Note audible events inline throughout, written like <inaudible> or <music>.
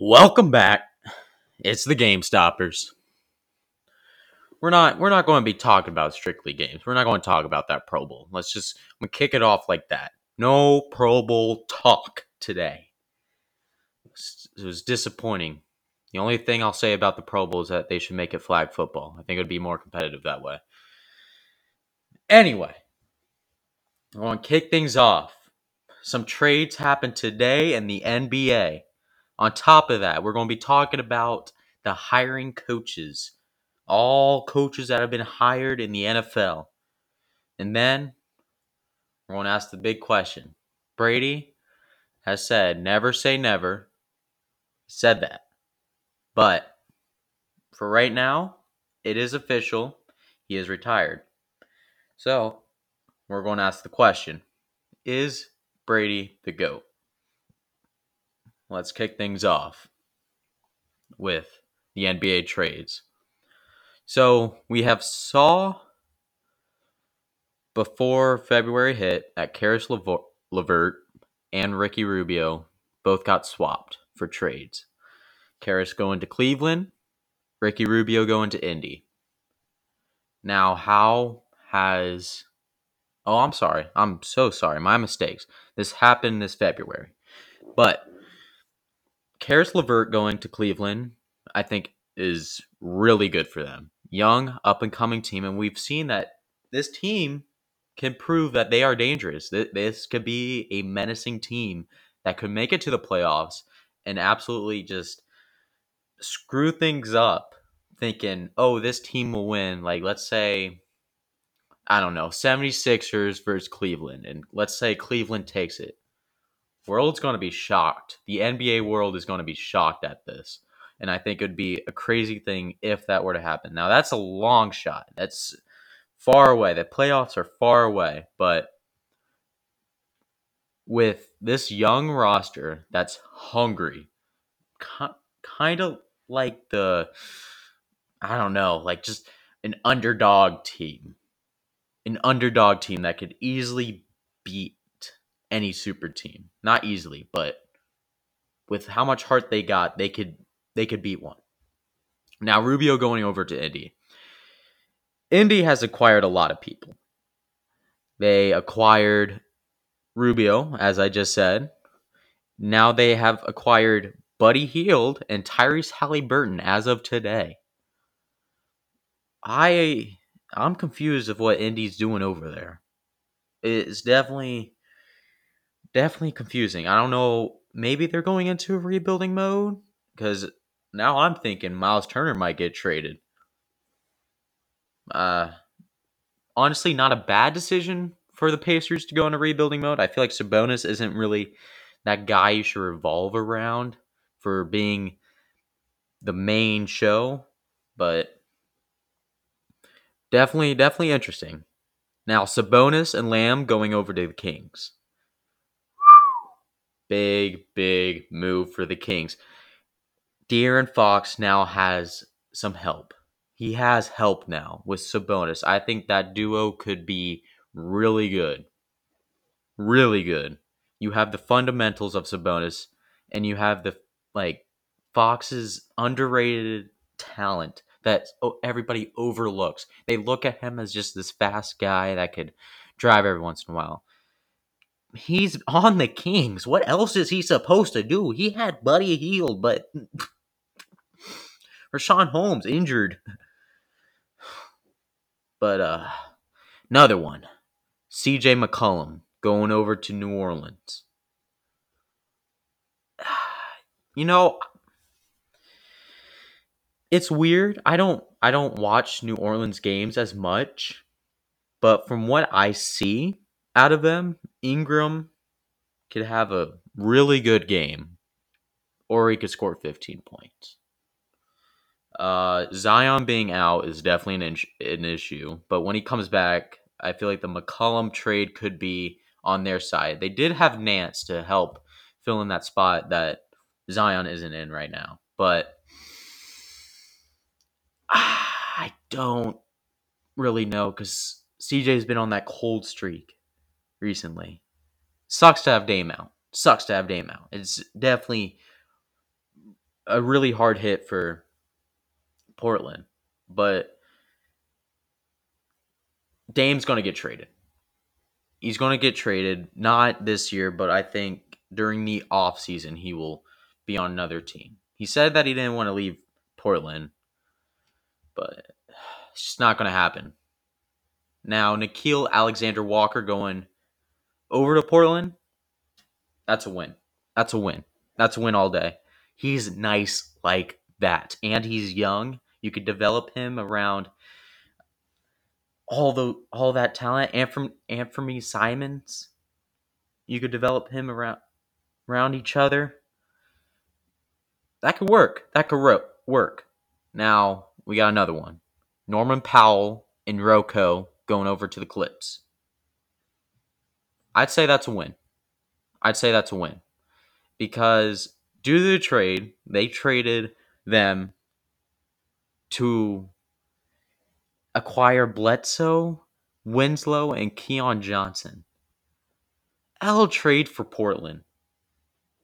Welcome back. It's the Game Stoppers. We're not we're not going to be talking about strictly games. We're not going to talk about that Pro Bowl. Let's just we kick it off like that. No Pro Bowl talk today. It was disappointing. The only thing I'll say about the Pro Bowl is that they should make it flag football. I think it would be more competitive that way. Anyway, I want to kick things off. Some trades happened today in the NBA. On top of that, we're going to be talking about the hiring coaches, all coaches that have been hired in the NFL. And then we're going to ask the big question. Brady has said, never say never. Said that. But for right now, it is official. He is retired. So we're going to ask the question Is Brady the GOAT? Let's kick things off with the NBA trades. So we have saw before February hit that Caris LeVert and Ricky Rubio both got swapped for trades. Caris going to Cleveland, Ricky Rubio going to Indy. Now, how has. Oh, I'm sorry. I'm so sorry. My mistakes. This happened this February. But Caris LeVert going to Cleveland, I think, is really good for them. Young, up and coming team, and we've seen that this team can prove that they are dangerous. This could be a menacing team that could make it to the playoffs and absolutely just screw things up, thinking, oh, this team will win. Like, let's say, I don't know, 76ers versus Cleveland, and let's say Cleveland takes it world's going to be shocked. The NBA world is going to be shocked at this. And I think it would be a crazy thing if that were to happen. Now, that's a long shot. That's far away. The playoffs are far away. But with this young roster that's hungry, kind of like the, I don't know, like just an underdog team. An underdog team that could easily beat any super team. Not easily, but with how much heart they got, they could they could beat one. Now Rubio going over to Indy. Indy has acquired a lot of people. They acquired Rubio, as I just said. Now they have acquired Buddy Hield and Tyrese Haliburton as of today. I I'm confused of what Indy's doing over there. It's definitely definitely confusing. I don't know. Maybe they're going into a rebuilding mode because now I'm thinking Miles Turner might get traded. Uh, honestly, not a bad decision for the Pacers to go into rebuilding mode. I feel like Sabonis isn't really that guy you should revolve around for being the main show, but definitely, definitely interesting. Now, Sabonis and Lamb going over to the Kings. Big, big move for the Kings. De'Aaron Fox now has some help. He has help now with Sabonis. I think that duo could be really good. Really good. You have the fundamentals of Sabonis, and you have the like Fox's underrated talent that oh, everybody overlooks. They look at him as just this fast guy that could drive every once in a while he's on the Kings. What else is he supposed to do? He had Buddy Hield, but <laughs> Richaun Holmes injured. <sighs> But uh another one. CJ McCollum going over to New Orleans. <sighs> You know, it's weird. I don't I don't watch New Orleans games as much, but from what I see, out of them, Ingram could have a really good game, or he could score 15 points. Uh, Zion being out is definitely an, an issue, but when he comes back, I feel like the McCollum trade could be on their side. They did have Nance to help fill in that spot that Zion isn't in right now, but <sighs> I don't really know because CJ's been on that cold streak recently. Sucks to have Dame out. Sucks to have Dame out. It's definitely a really hard hit for Portland, but Dame's going to get traded. He's going to get traded, not this year, but I think during the offseason he will be on another team. He said that he didn't want to leave Portland, but it's just not going to happen. Now, Nickeil Alexander Walker going over to Portland, that's a win. That's a win. That's a win all day. He's nice like that. And he's young. You could develop him around all the all that talent. And from Anfernee Simons, you could develop him around around each other. That could work. That could ro- work. Now we got another one. Norman Powell and Rocco going over to the Clips. I'd say that's a win. I'd say that's a win. Because due to the trade, they traded them to acquire Bledsoe, Winslow, and Keon Johnson. L trade for Portland.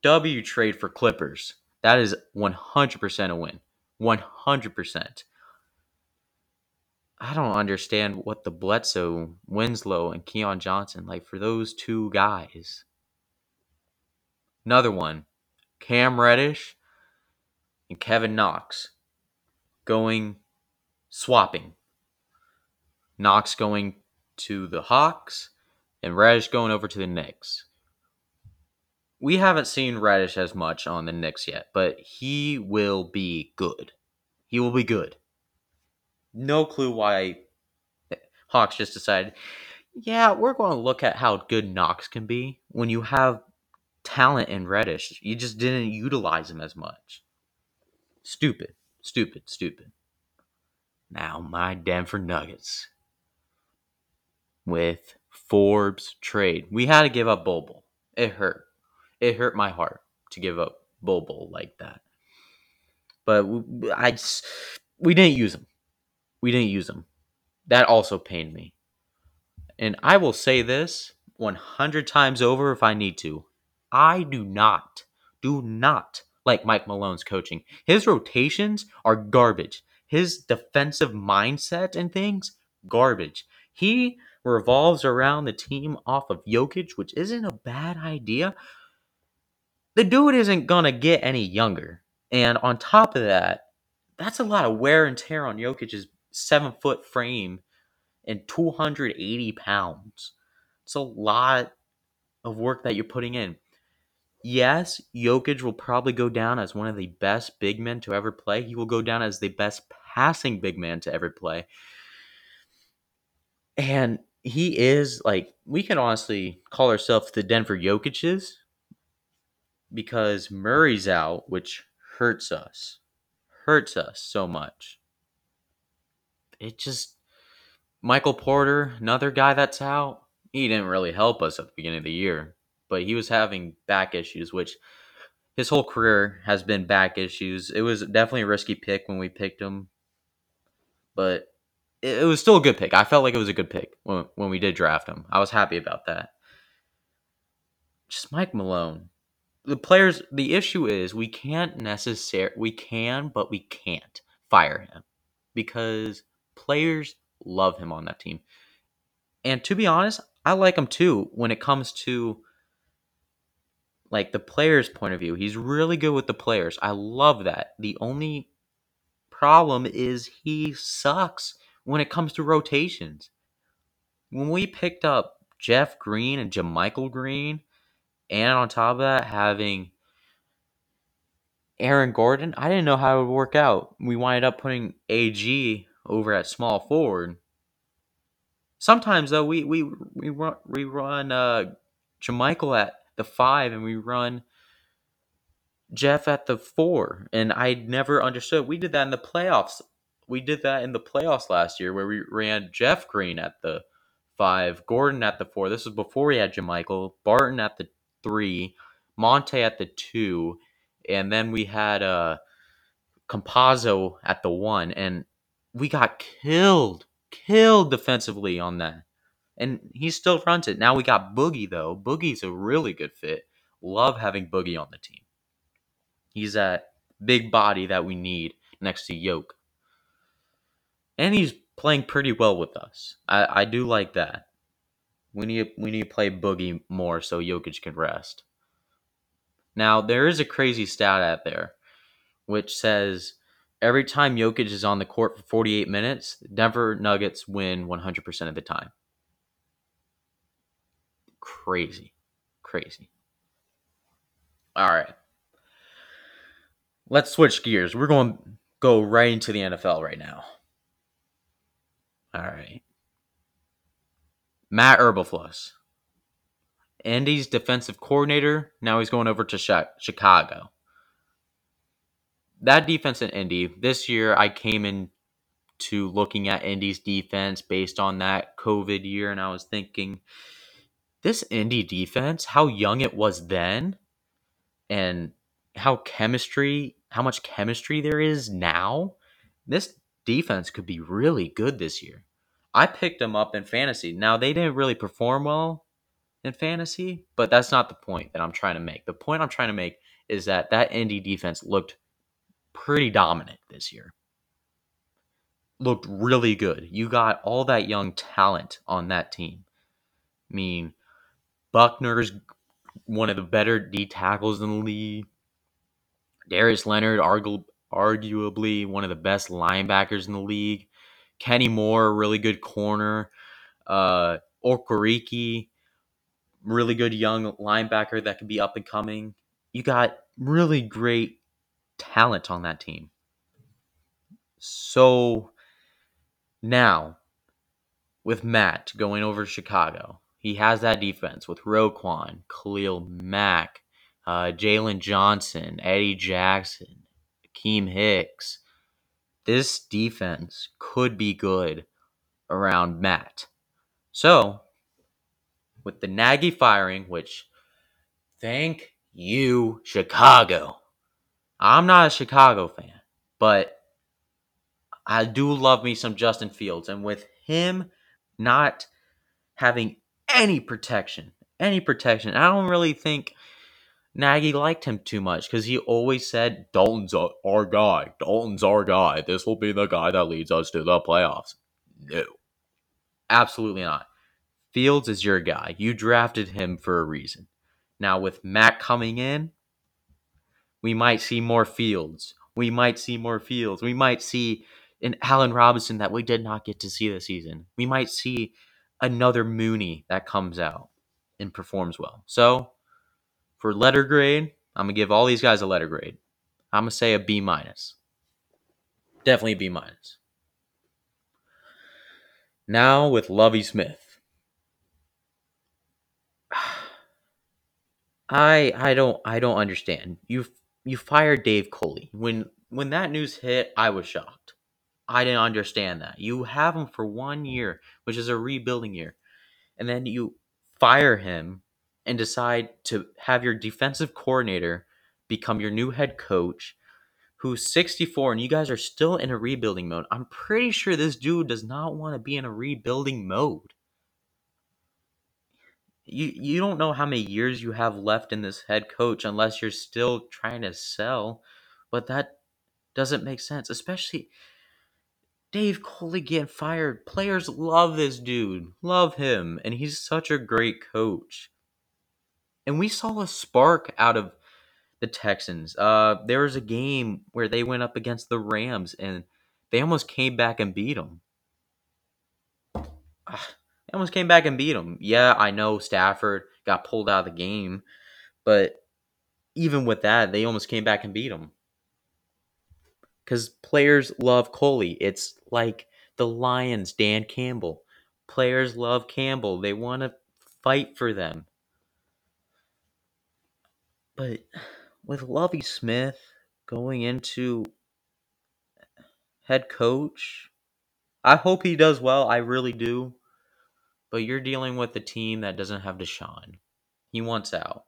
W trade for Clippers. That is 100% a win. 100%. I don't understand what the Bledsoe, Winslow, and Keon Johnson like for those two guys. Another one, Cam Reddish and Kevin Knox going swapping. Knox going to the Hawks and Reddish going over to the Knicks. We haven't seen Reddish as much on the Knicks yet, but he will be good. He will be good. No clue why Hawks just decided, yeah, we're going to look at how good Knox can be when you have talent in Reddish. You just didn't utilize him as much. Stupid, stupid, stupid. Now, my Denver Nuggets with Forbes trade. We had to give up Bobo. It hurt. It hurt my heart to give up Bobo like that. But I just, we didn't use him. We didn't use him. That also pained me. And I will say this 100 times over if I need to. I do not, do not like Mike Malone's coaching. His rotations are garbage. His defensive mindset and things, garbage. He revolves around the team off of Jokic, which isn't a bad idea. The dude isn't going to get any younger. And on top of that, that's a lot of wear and tear on Jokic's seven foot frame and 280 pounds. It's a lot of work that you're putting in. Yes, Jokic will probably go down as one of the best big men to ever play. He will go down as the best passing big man to ever play. And he is like we can honestly call ourselves the Denver Jokic's because Murray's out, which hurts us. Hurts us so much. It just Michael Porter, another guy that's out. He didn't really help us at the beginning of the year, but he was having back issues, which his whole career has been back issues. It was definitely a risky pick when we picked him, but it, was still a good pick. I felt like it was a good pick when, when we did draft him. I was happy about that. Just Mike Malone. The players, the issue is we can't necessarily, we can, but we can't fire him because players love him on that team. And to be honest, I like him too when it comes to like the players' point of view. He's really good with the players. I love that. The only problem is he sucks when it comes to rotations. When we picked up Jeff Green and JaMychal Green, and on top of that, having Aaron Gordon, I didn't know how it would work out. We wind up putting AG over at small forward. Sometimes though, we we we run we run uh, JaMychal at the five, and we run Jeff at the four, and I never understood. We did that in the playoffs we did that in the playoffs last year where we ran Jeff Green at the five, Gordon at the four. This was before we had JaMychal, Barton at the three, Monte at the two, and then we had uh Campazzo at the one, and we got killed, killed defensively on that. And he still runs it. Now we got Boogie though. Boogie's a really good fit. Love having Boogie on the team. He's that big body that we need next to Yoke. And he's playing pretty well with us. I, I do like that. We need we need to play Boogie more so Jokic can rest. Now there is a crazy stat out there, which says every time Jokic is on the court for 48 minutes, Denver Nuggets win 100% of the time. Crazy, crazy. All right, let's switch gears. We're going to go right into the NFL right now. All right. Matt Eberflus, Indy's defensive coordinator. Now he's going over to Chicago. That defense in Indy this year, I came in to looking at Indy's defense based on that COVID year, and I was thinking, this Indy defense, how young it was then, and how chemistry, how much chemistry there is now. This defense could be really good this year. I picked them up in fantasy. Now they didn't really perform well in fantasy, but that's not the point that I'm trying to make. The point I'm trying to make is that that Indy defense looked pretty dominant this year. Looked really good. You got all that young talent on that team. I mean, Buckner's one of the better D tackles in the league. Darius Leonard, arguably one of the best linebackers in the league. Kenny Moore, really good corner. Uh, Okereke, really good young linebacker that could be up and coming. You got really great talent on that team. So now, with Matt going over Chicago, he has that defense with Roquan, Khalil Mack, uh, Jaylon Johnson, Eddie Jackson, Akiem Hicks, this defense could be good around Matt. So, with the Nagy firing, which thank you, Chicago. I'm not a Chicago fan, but I do love me some Justin Fields. And with him not having any protection, any protection, I don't really think Nagy liked him too much because he always said, Dalton's our guy. Dalton's our guy. This will be the guy that leads us to the playoffs. No. Absolutely not. Fields is your guy. You drafted him for a reason. Now, with Matt coming in, we might see more Fields. We might see more Fields. We might see an Allen Robinson that we did not get to see this season. We might see another Mooney that comes out and performs well. So, for letter grade, I'm gonna give all these guys a letter grade. I'm gonna say a B minus. Definitely a B minus. Now with Lovie Smith. <sighs> I I don't I don't understand. You you fired Dave Culley. When when that news hit, I was shocked. I didn't understand that. You have him for one year, which is a rebuilding year, and then you fire him and decide to have your defensive coordinator become your new head coach who's 64 and you guys are still in a rebuilding mode, I'm pretty sure this dude does not want to be in a rebuilding mode. You you don't know how many years you have left in this head coach unless you're still trying to sell, but that doesn't make sense, especially Dave Culley getting fired. Players love this dude, love him, and he's such a great coach. And we saw a spark out of the Texans. Uh, there was a game where they went up against the Rams and they almost came back and beat them. Uh, they almost came back and beat them. Yeah, I know Stafford got pulled out of the game, but even with that, they almost came back and beat them. Because players love Culley. It's like the Lions, Dan Campbell. Players love Campbell. They want to fight for them. But with Lovie Smith going into head coach, I hope he does well. I really do. But you're dealing with a team that doesn't have Deshaun. He wants out.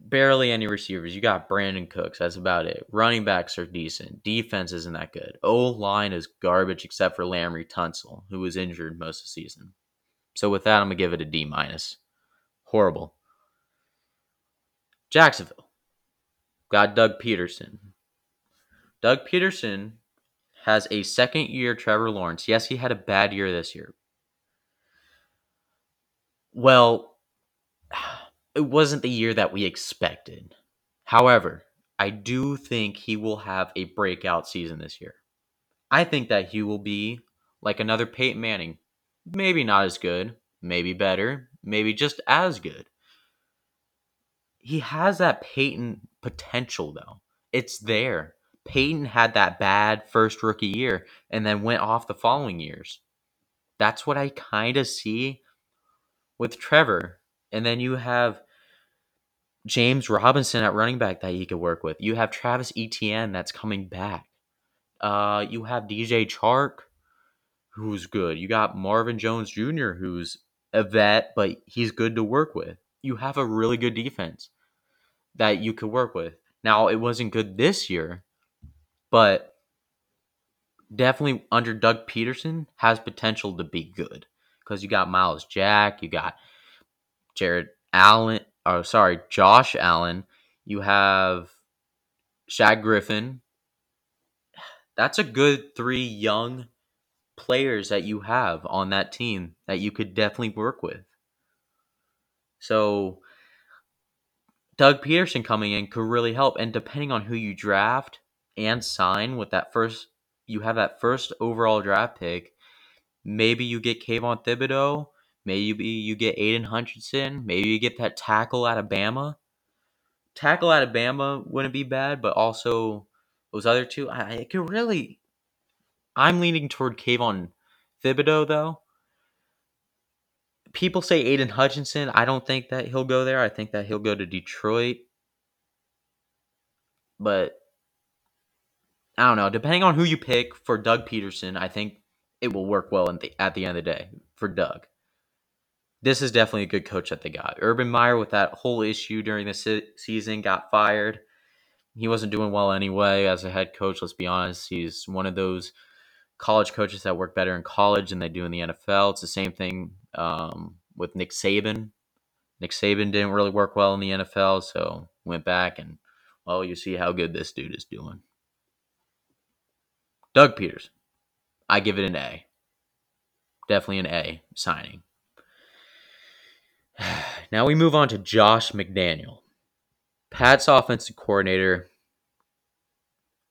Barely any receivers. You got Brandin Cooks. That's about it. Running backs are decent. Defense isn't that good. O line is garbage except for Laremy Tunsil, who was injured most of the season. So with that, I'm gonna give it a D minus. Horrible. Jacksonville. got Doug Pederson. Doug Pederson has a second year Trevor Lawrence. Yes, he had a bad year this year. Well, <sighs> it wasn't the year that we expected. However, I do think he will have a breakout season this year. I think that he will be like another Peyton Manning. Maybe not as good, maybe better, maybe just as good. He has that Peyton potential, though. It's there. Peyton had that bad first rookie year and then went off the following years. That's what I kind of see with Trevor. And then you have James Robinson at running back that he could work with. You have Travis Etienne that's coming back. Uh, you have DJ Chark, who's good. You got Marvin Jones Jr., who's a vet, but he's good to work with. You have a really good defense that you could work with. Now, it wasn't good this year, but definitely under Doug Pederson has potential to be good because you got Myles Jack, you got Jared Allen, oh sorry, Josh Allen, you have Shaq Griffin. That's a good three young players that you have on that team that you could definitely work with. So Doug Pederson coming in could really help. And depending on who you draft and sign with that first, you have that first overall draft pick. Maybe you get Kayvon Thibodeaux. Maybe you get Aidan Hutchinson. Maybe you get that tackle out of Bama. Tackle out of Bama wouldn't be bad, but also those other two, I, could really. I'm leaning toward Kayvon Thibodeaux though people say Aidan Hutchinson. I don't think that he'll go there. I think that he'll go to Detroit. But I don't know. Depending on who you pick for Doug Pederson, I think it will work well the, at the end of the day for Doug. This is definitely a good coach that they got. Urban Meyer, with that whole issue during the se- season, got fired. He wasn't doing well anyway as a head coach. Let's be honest. He's one of those college coaches that work better in college than they do in the NFL. It's the same thing um, with Nick Saban. Nick Saban didn't really work well in the NFL, so went back and well, you see how good this dude is doing. Doug Peters, I give it an A. Definitely an A signing. <sighs> Now we move on to Josh McDaniel, Pat's offensive coordinator,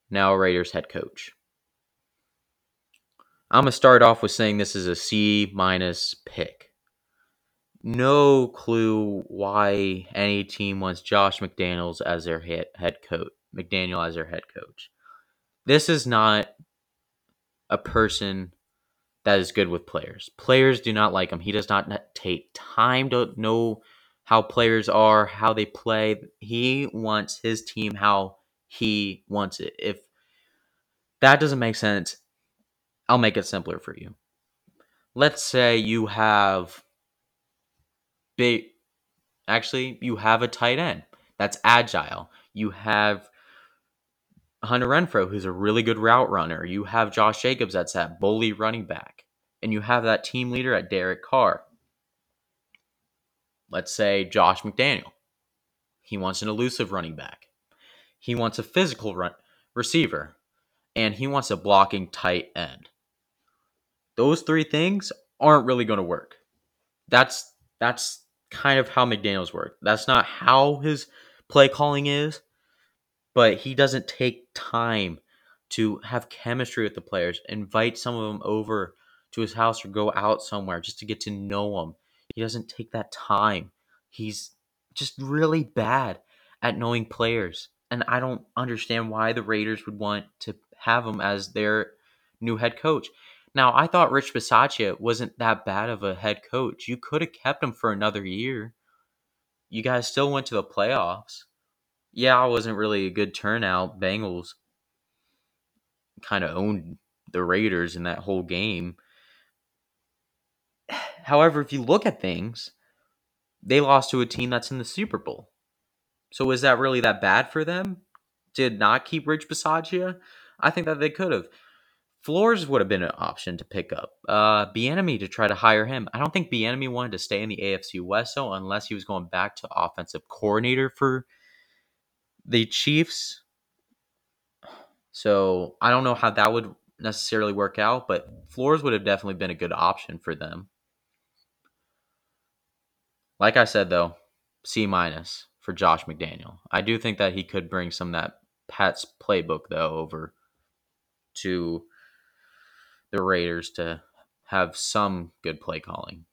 now Raiders head coach. I'm gonna start off with saying this is a C minus pick. No clue why any team wants Josh McDaniels as their head head coach. McDaniel as their head coach. This is not a person that is good with players. Players do not like him. He does not take time to know how players are, how they play. He wants his team how he wants it. If that doesn't make sense, I'll make it simpler for you. Let's say you have big actually you have a tight end that's agile. You have Hunter Renfrow, who's a really good route runner. You have Josh Jacobs, that's that bully running back. And you have that team leader at Derek Carr. Let's say Josh McDaniel. He wants an elusive running back. He wants a physical run receiver. And he wants a blocking tight end those three things aren't really going to work. That's that's kind of how McDaniels work. That's not how his play calling is, but he doesn't take time to have chemistry with the players, invite some of them over to his house or go out somewhere just to get to know them. He doesn't take that time. He's just really bad at knowing players. And I don't understand why the Raiders would want to have him as their new head coach. Now, I thought Rich Bisaccia wasn't that bad of a head coach. You could have kept him for another year. You guys still went to the playoffs. Yeah, it wasn't really a good turnout. Bengals kind of owned the Raiders in that whole game. <sighs> However, if you look at things, they lost to a team that's in the Super Bowl. So is that really that bad for them? Did not keep Rich Bisaccia? I think that they could have. Flores would have been an option to pick up. Uh, Bieniemy to try to hire him. I don't think Bieniemy wanted to stay in the AFC West, so unless he was going back to offensive coordinator for the Chiefs. So I don't know how that would necessarily work out, but Flores would have definitely been a good option for them. Like I said, though, C minus for Josh McDaniel. I do think that he could bring some of that Pat's playbook though over to the Raiders to have some good play calling.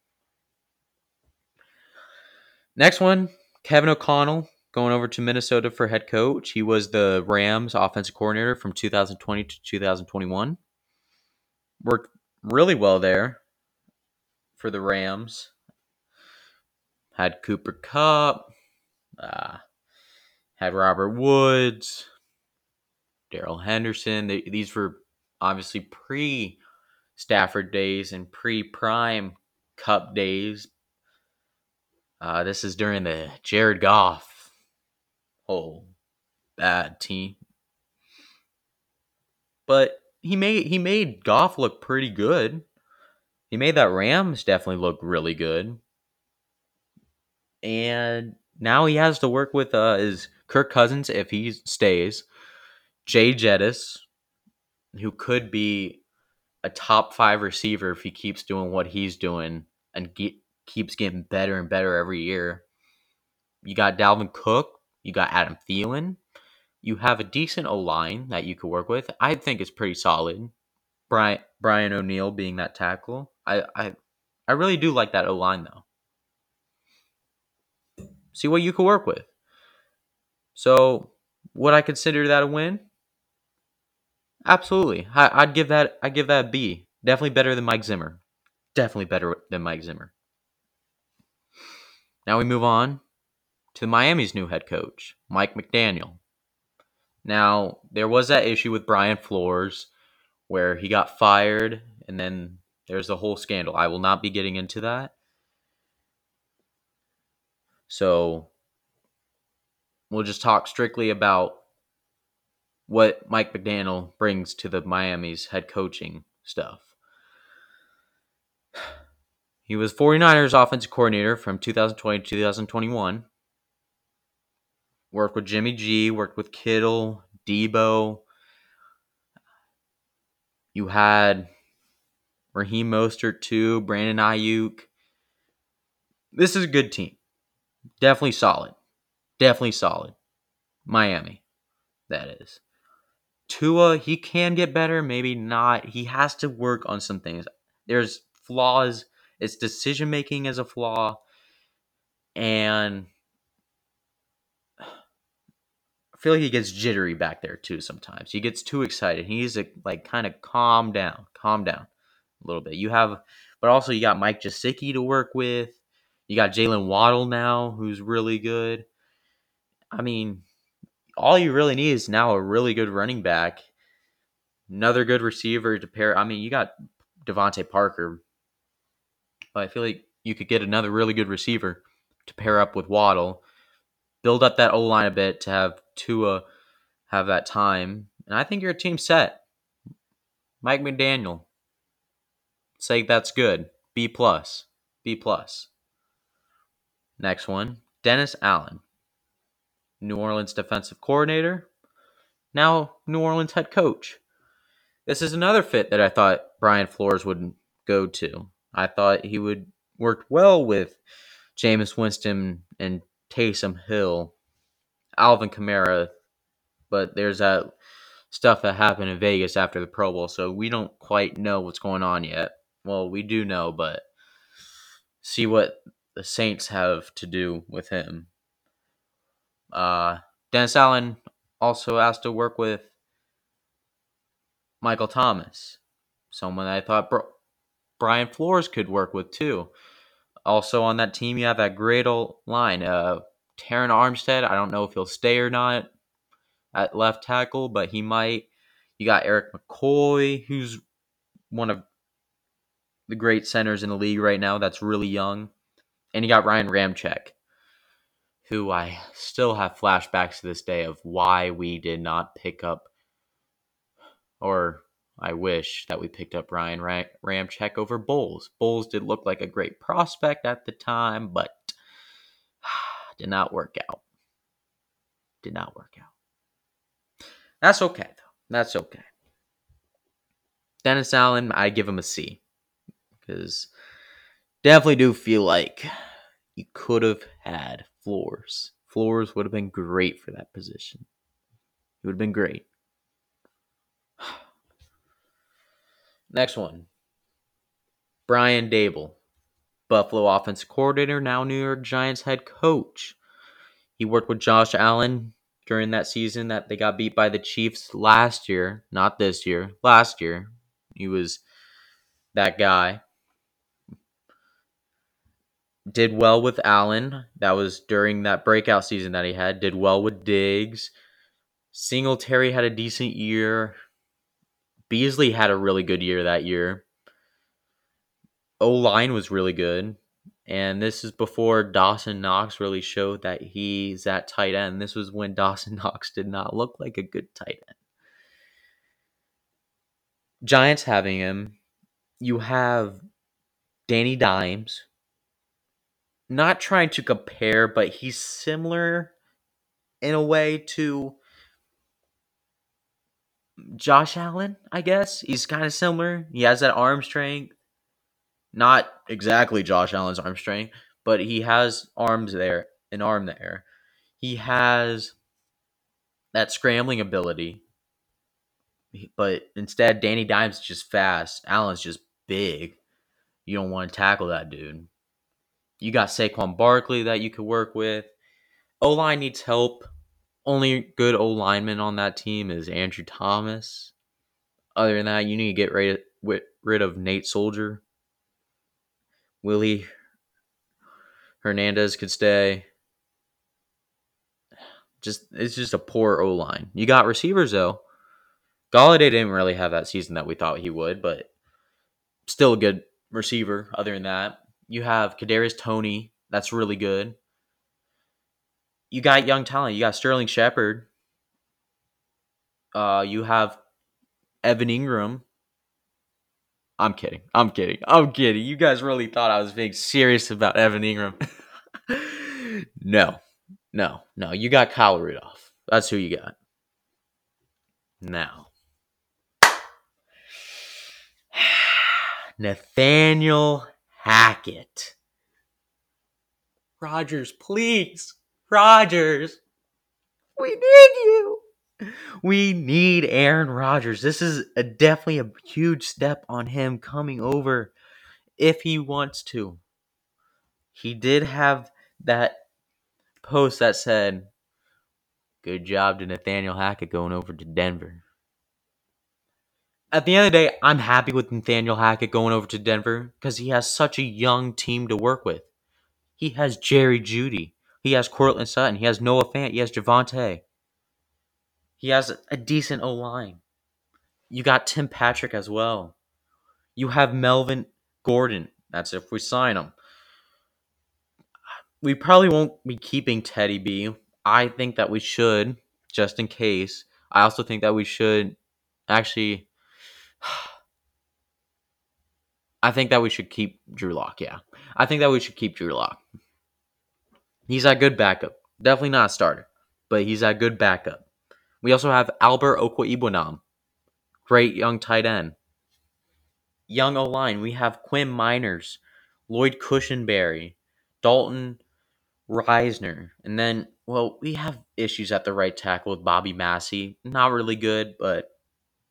Next one, Kevin O'Connell going over to Minnesota for head coach. He was the Rams offensive coordinator from 2020 to 2021. Worked really well there for the Rams. Had Cooper Kupp, uh, had Robert Woods, Darrell Henderson. They, these were obviously pre Stafford days and pre prime Kupp days. Uh, this is during the Jared Goff whole bad team. But he made he made Goff look pretty good. He made that Rams definitely look really good. And now he has to work with uh his Kirk Cousins if he stays. Jay Jettis, who could be a top five receiver if he keeps doing what he's doing and get, keeps getting better and better every year. You got Dalvin Cook, you got Adam Thielen. You have a decent O line that you could work with. I think it's pretty solid. Brian Brian O'Neill being that tackle. I I, I really do like that O line though. See what you could work with. So would I consider that a win? Absolutely. I, would give that. I give that a B. Definitely better than Mike Zimmer. Definitely better than Mike Zimmer. Now we move on to Miami's new head coach, Mike McDaniel. Now there was that issue with Brian Flores, where he got fired, and then there's the whole scandal. I will not be getting into that. So we'll just talk strictly about what Mike McDaniel brings to the Miami's head coaching stuff. He was 49ers offensive coordinator from 2020 to 2021. Worked with Jimmy G, worked with Kittle, Deebo. You had Raheem Mostert too, Brandon Aiyuk. This is a good team. Definitely solid. Definitely solid. Miami, that is. Tua, he can get better, maybe not. He has to work on some things. There's flaws. Its decision making is a flaw. And I feel like he gets jittery back there too sometimes. He gets too excited. He needs to like kind of calm down, calm down a little bit. You have, but also you got Mike Gesicki to work with. You got Jaylen Waddle now, who's really good. I mean, all you really need is now a really good running back, another good receiver to pair. I mean, you got DeVante Parker, but I feel like you could get another really good receiver to pair up with Waddle, build up that O line a bit to have Tua have that time, and I think your team set. Mike McDaniel, say that's good. B plus, B plus. Next one, Dennis Allen. New Orleans defensive coordinator, now New Orleans head coach. This is another fit that I thought Brian Flores would go to. I thought he would work well with Jameis Winston and Taysom Hill, Alvin Kamara, but there's that stuff that happened in Vegas after the Pro Bowl, so we don't quite know what's going on yet. Well, we do know, but see what the Saints have to do with him. Uh, Dennis Allen also asked to work with Michael Thomas, someone I thought Bro- Brian Flores could work with too. Also on that team, you have that great old line. Uh, Terron Armstead, I don't know if he'll stay or not at left tackle, but he might. You got Erik McCoy, who's one of the great centers in the league right now that's really young. And you got Ryan Ramczyk, who I still have flashbacks to this day of why we did not pick up, or I wish that we picked up Ryan Ramczyk over Bolles. Bolles did look like a great prospect at the time, but <sighs> did not work out. Did not work out. That's okay, though. That's okay. Dennis Allen, I give him a C. Because definitely do feel like you could have had Flores. Flores would have been great for that position. It would have been great. Next one. Brian Daboll, Buffalo offense coordinator, now New York Giants head coach. He worked with Josh Allen during that season that they got beat by the Chiefs last year, not this year, last year. He was that guy. Did well with Allen. That was during that breakout season that he had. Did well with Diggs. Singletary had a decent year. Beasley had a really good year that year. O line was really good. And this is before Dawson Knox really showed that he's at tight end. This was when <laughs> Dawson Knox did not look like a good tight end. Giants having him. You have Danny Dimes. Not trying to compare, but he's similar in a way to Josh Allen, I guess. He's kind of similar. He has that arm strength. Not exactly Josh Allen's arm strength, but he has arms there, an arm there. He has that scrambling ability. But instead, Danny Dimes is just fast. Allen's just big. You don't want to tackle that dude. You got Saquon Barkley that you could work with. O line needs help. Only good O lineman on that team is Andrew Thomas. Other than that, you need to get rid, rid of Nate Solder. Willie Hernandez could stay. Just it's just a poor O line. You got receivers though. Golladay didn't really have that season that we thought he would, but still a good receiver. Other than that, you have Kadarius Toney. That's really good. You got young talent. You got Sterling Shepard. Uh, you have Evan Engram. I'm kidding. I'm kidding. I'm kidding. You guys really thought I was being serious about Evan Engram. <laughs> no, no, no. You got Kyle Rudolph. That's who you got. Now, <sighs> Nathaniel Hackett. Rodgers, please. Rodgers. We need you. We need Aaron Rodgers. This is a, definitely a huge step on him coming over if he wants to. He did have that post that said, Good job to Nathaniel Hackett going over to Denver. At the end of the day, I'm happy with Nathaniel Hackett going over to Denver because he has such a young team to work with. He has Jerry Jeudy. He has Courtland Sutton. He has Noah Fant. He has Javonte. He has a decent O line. You got Tim Patrick as well. You have Melvin Gordon. That's if we sign him. We probably won't be keeping Teddy B. I think that we should, just in case. I also think that we should actually. <sighs> I think that we should keep Drew Lock. Yeah, I think that we should keep Drew Lock. He's a good backup. Definitely not a starter, but he's a good backup. We also have Albert Okwuegbunam, great young tight end. Young O line, we have Quinn Meinerz, Lloyd Cushenberry, Dalton Risner, and then well, we have issues at the right tackle with Bobby Massey. Not really good, but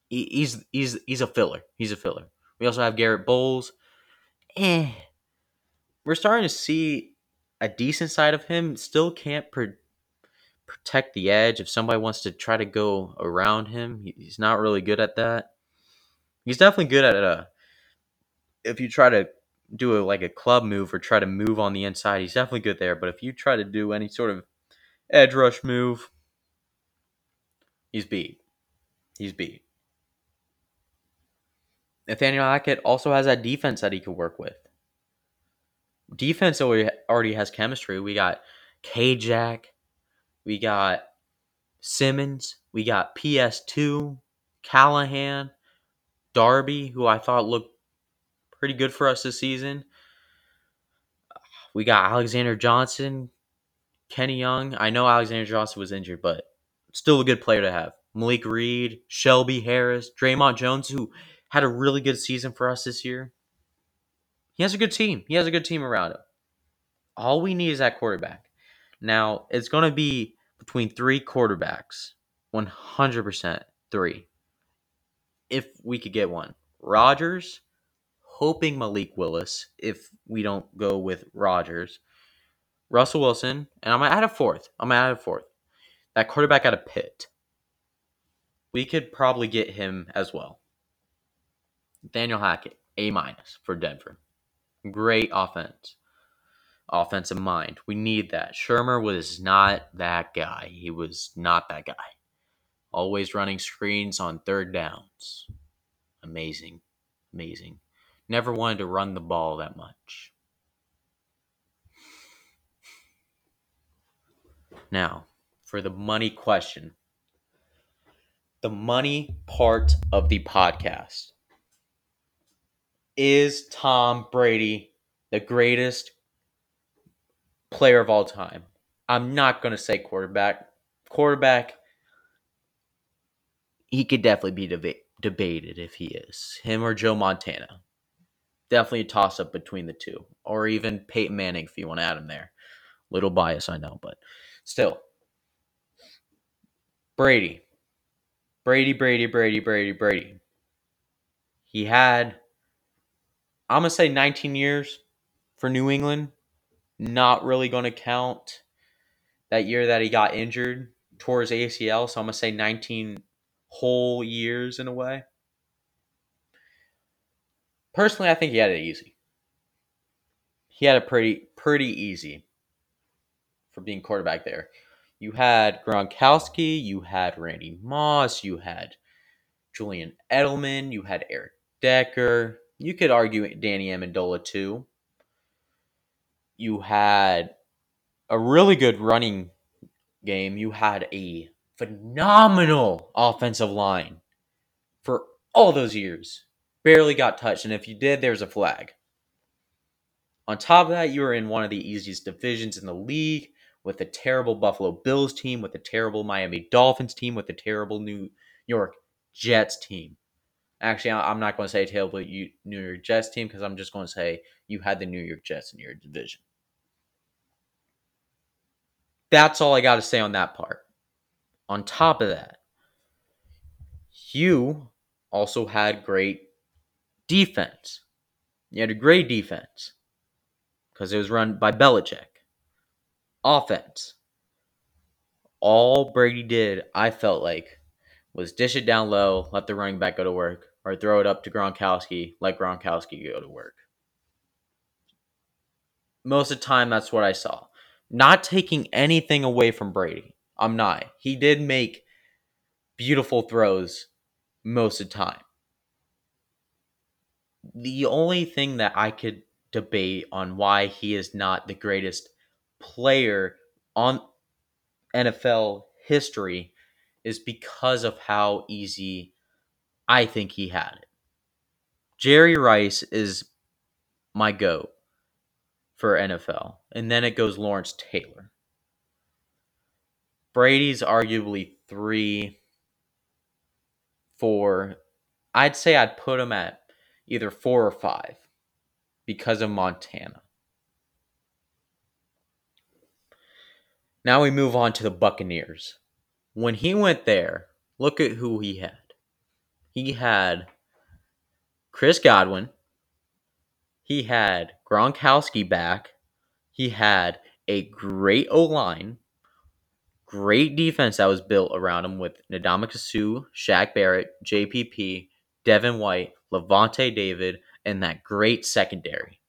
he's he's he's a filler. He's a filler. We also have Garrett Bolles. Eh. We're starting to see a decent side of him still can't pr- protect the edge. If somebody wants to try to go around him, he's not really good at that. He's definitely good at. Uh, if you try to do a like a club move or try to move on the inside, he's definitely good there. But if you try to do any sort of edge rush move, he's beat. He's beat. Nathaniel Hackett also has that defense that he could work with defense already has chemistry. We got K Jack, we got Simmons, we got PS2, Callahan, Darby, who I thought looked pretty good for us this season. We got Alexander Johnson, Kenny Young. I know Alexander Johnson was injured, but still a good player to have. Malik Reed, Shelby Harris, Dre'Mont Jones, who had a really good season for us this year. He has a good team. He has a good team around him. All we need is that quarterback. Now, it's going to be between three quarterbacks 100% three. If we could get one. Rodgers, hoping Malik Willis, if we don't go with Rodgers. Russell Wilson, and I'm going to add a fourth. I'm going to add a fourth. That quarterback out of Pitt. We could probably get him as well. Nathaniel Hackett, A minus for Denver. Great offense. Offensive mind. We need that. Shurmur was not that guy. He was not that guy. Always running screens on third downs. Amazing. Amazing. Never wanted to run the ball that much. Now, for the money question. The money part of the podcast. Is Tom Brady the greatest player of all time? I'm not going to say quarterback. Quarterback, he could definitely be deba- debated if he is. Him or Joe Montana. Definitely a toss up between the two. Or even Peyton Manning if you want to add him there. Little bias, I know, but still. Brady. Brady, Brady, Brady, Brady, Brady. He had I'm to say 19 years for New England. Not really to count that year that he got injured towards ACL. So I'm to say 19 whole years in a way. Personally, I think he had it easy. He had it pretty pretty easy for being quarterback there. You had Gronkowski, you had Randy Moss, you had Julian Edelman, you had Eric Decker, you could argue Danny Amendola too. You had a really good running game. You had a phenomenal offensive line for all those years. Barely got touched, and if you did, there's a flag. On top of that, you were in one of the easiest divisions in the league with a terrible Buffalo Bills team, with a terrible Miami Dolphins team, with a terrible New York Jets team. Actually, I'm not going to say tail, but you New York Jets team because I'm just going to say you had the New York Jets in your division. That's all I got to say on that part. On top of that, you also had great defense. You had a great defense because it was run by Belichick. Offense. All Brady did, I felt like, was dish it down low, let the running back go to work, or throw it up to Gronkowski, let Gronkowski go to work. Most of the time, that's what I saw. Not taking anything away from Brady. I'm not. He did make beautiful throws most of the time. The only thing that I could debate on why he is not the greatest player on NFL history is because of how easy I think he had it. Jerry Rice is my goat for NFL, and then it goes Lawrence Taylor. Brady's arguably three, four. I'd say I'd put him at either four or five because of Montana. Now we move on to the Buccaneers. When he went there, look at who he had. He had Chris Godwin. He had Gronkowski back. He had a great O line, great defense that was built around him with Ndamukong Suh, Shaq Barrett, JPP, Devin White, Lavonte David, and that great secondary.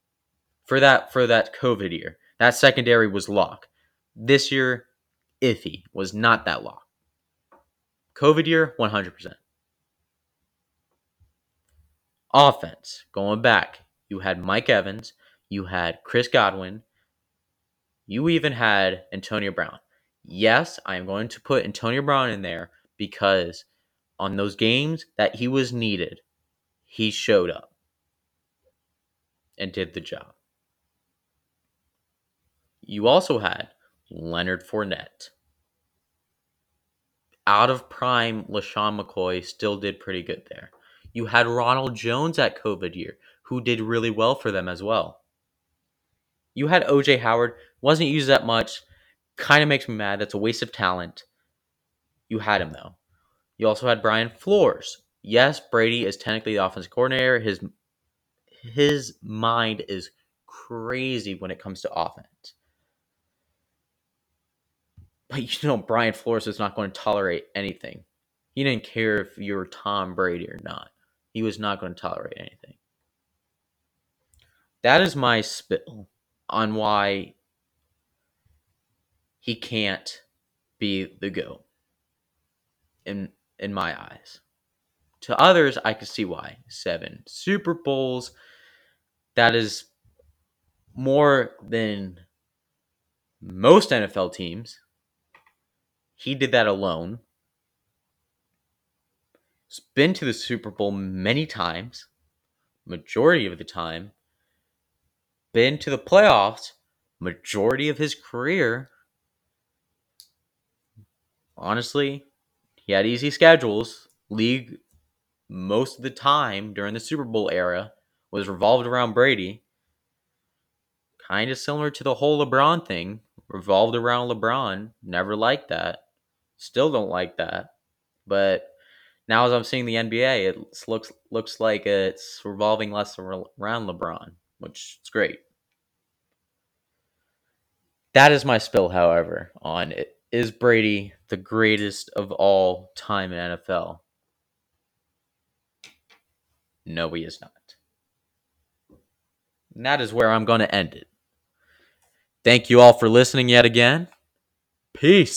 For that for that COVID year, that secondary was locked. This year, iffy was not that lock. COVID year, 100%. Offense, going back, you had Mike Evans, you had Chris Godwin, you even had Antonio Brown. Yes, I am going to put Antonio Brown in there because on those games that he was needed, he showed up and did the job. You also had Leonard Fournette. Out of prime, LeSean McCoy still did pretty good there. You had Ronald Jones at COVID year, who did really well for them as well. You had OJ Howard, wasn't used that much, kind of makes me mad. That's a waste of talent. You had him though. You also had Brian Flores. Yes, Brady is technically the offensive coordinator. His his mind is crazy when it comes to offense. But you know, Brian Flores is not going to tolerate anything. He didn't care if you were Tom Brady or not. He was not going to tolerate anything. That is my spill on why he can't be the GOAT in in my eyes. To others, I can see why. Seven Super Bowls. That is more than most NFL teams. He did that alone. Been to the Super Bowl many times, majority of the time. Been to the playoffs, majority of his career. Honestly, he had easy schedules. League most of the time during the Super Bowl era was revolved around Brady. Kind of similar to the whole LeBron thing, revolved around LeBron. Never liked that. Still don't like that. But now as I'm seeing the NBA, it looks looks like it's revolving less around LeBron, which is great. That is my spill, however, on it. Is Brady the greatest of all time in NFL? No, he is not. And that is where I'm going to end it. Thank you all for listening yet again. Peace.